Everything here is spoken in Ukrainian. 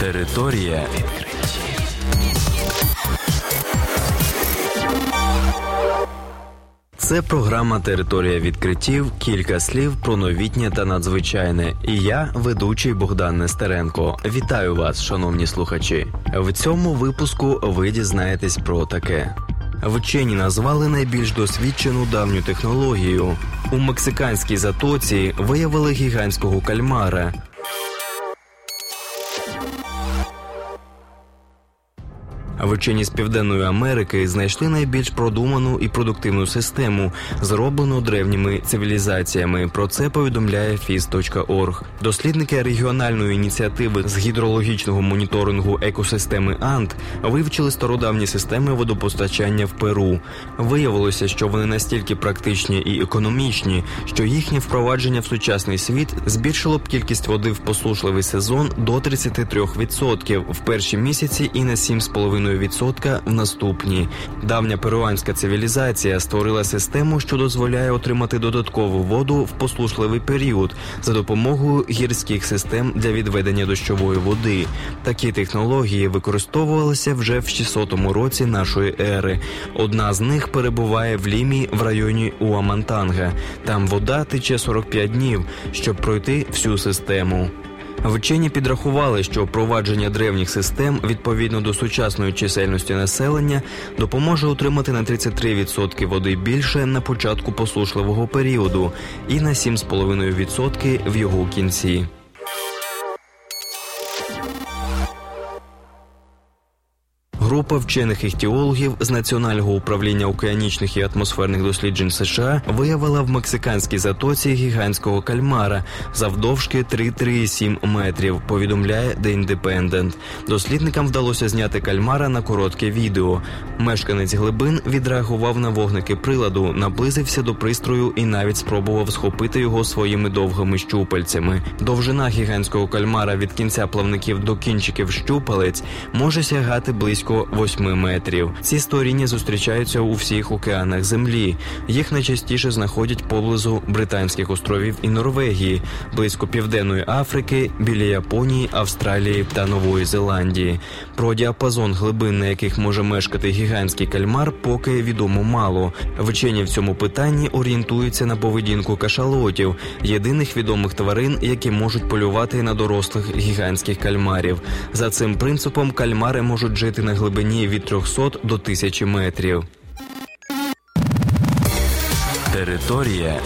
Територія відкриттів. Це програма Територія відкриттів. Кілька слів про новітнє та надзвичайне. І я, ведучий Богдан Нестеренко. Вітаю вас, шановні слухачі. В цьому випуску ви дізнаєтесь про таке. Вчені назвали найбільш досвідчену давню технологію. У мексиканській затоці виявили гігантського кальмара. Вчені з Південної Америки знайшли найбільш продуману і продуктивну систему, зроблену древніми цивілізаціями. Про це повідомляє FIS.org. Дослідники регіональної ініціативи з гідрологічного моніторингу екосистеми Ант вивчили стародавні системи водопостачання в Перу. Виявилося, що вони настільки практичні і економічні, що їхнє впровадження в сучасний світ збільшило б кількість води в посушливий сезон до 33% в перші місяці і на 7,5% 1,5% в наступні. Давня перуанська цивілізація створила систему, що дозволяє отримати додаткову воду в послушливий період за допомогою гірських систем для відведення дощової води. Такі технології використовувалися вже в 600 році нашої ери. Одна з них перебуває в лімі в районі Уамантанга. Там вода тече 45 днів, щоб пройти всю систему. Вчені підрахували, що впровадження древніх систем відповідно до сучасної чисельності населення допоможе отримати на 33% води більше на початку посушливого періоду і на 7,5% в його кінці. Група вчених іхтіологів з Національного управління океанічних і атмосферних досліджень США виявила в мексиканській затоці гігантського кальмара завдовжки 3,3,7 метрів. Повідомляє The Independent. Дослідникам вдалося зняти кальмара на коротке відео. Мешканець глибин відреагував на вогники приладу, наблизився до пристрою і навіть спробував схопити його своїми довгими щупальцями. Довжина гігантського кальмара від кінця плавників до кінчиків щупалець може сягати близько 8 метрів. Ці сторіння зустрічаються у всіх океанах землі. Їх найчастіше знаходять поблизу Британських островів і Норвегії, близько Південної Африки, біля Японії, Австралії та Нової Зеландії. Про діапазон глибин, на яких може мешкати гігантський кальмар, поки відомо мало. Вчені в цьому питанні орієнтуються на поведінку кашалотів, єдиних відомих тварин, які можуть полювати на дорослих гігантських кальмарів. За цим принципом кальмари можуть жити на глибині від 300 до 1000 метрів. Територія.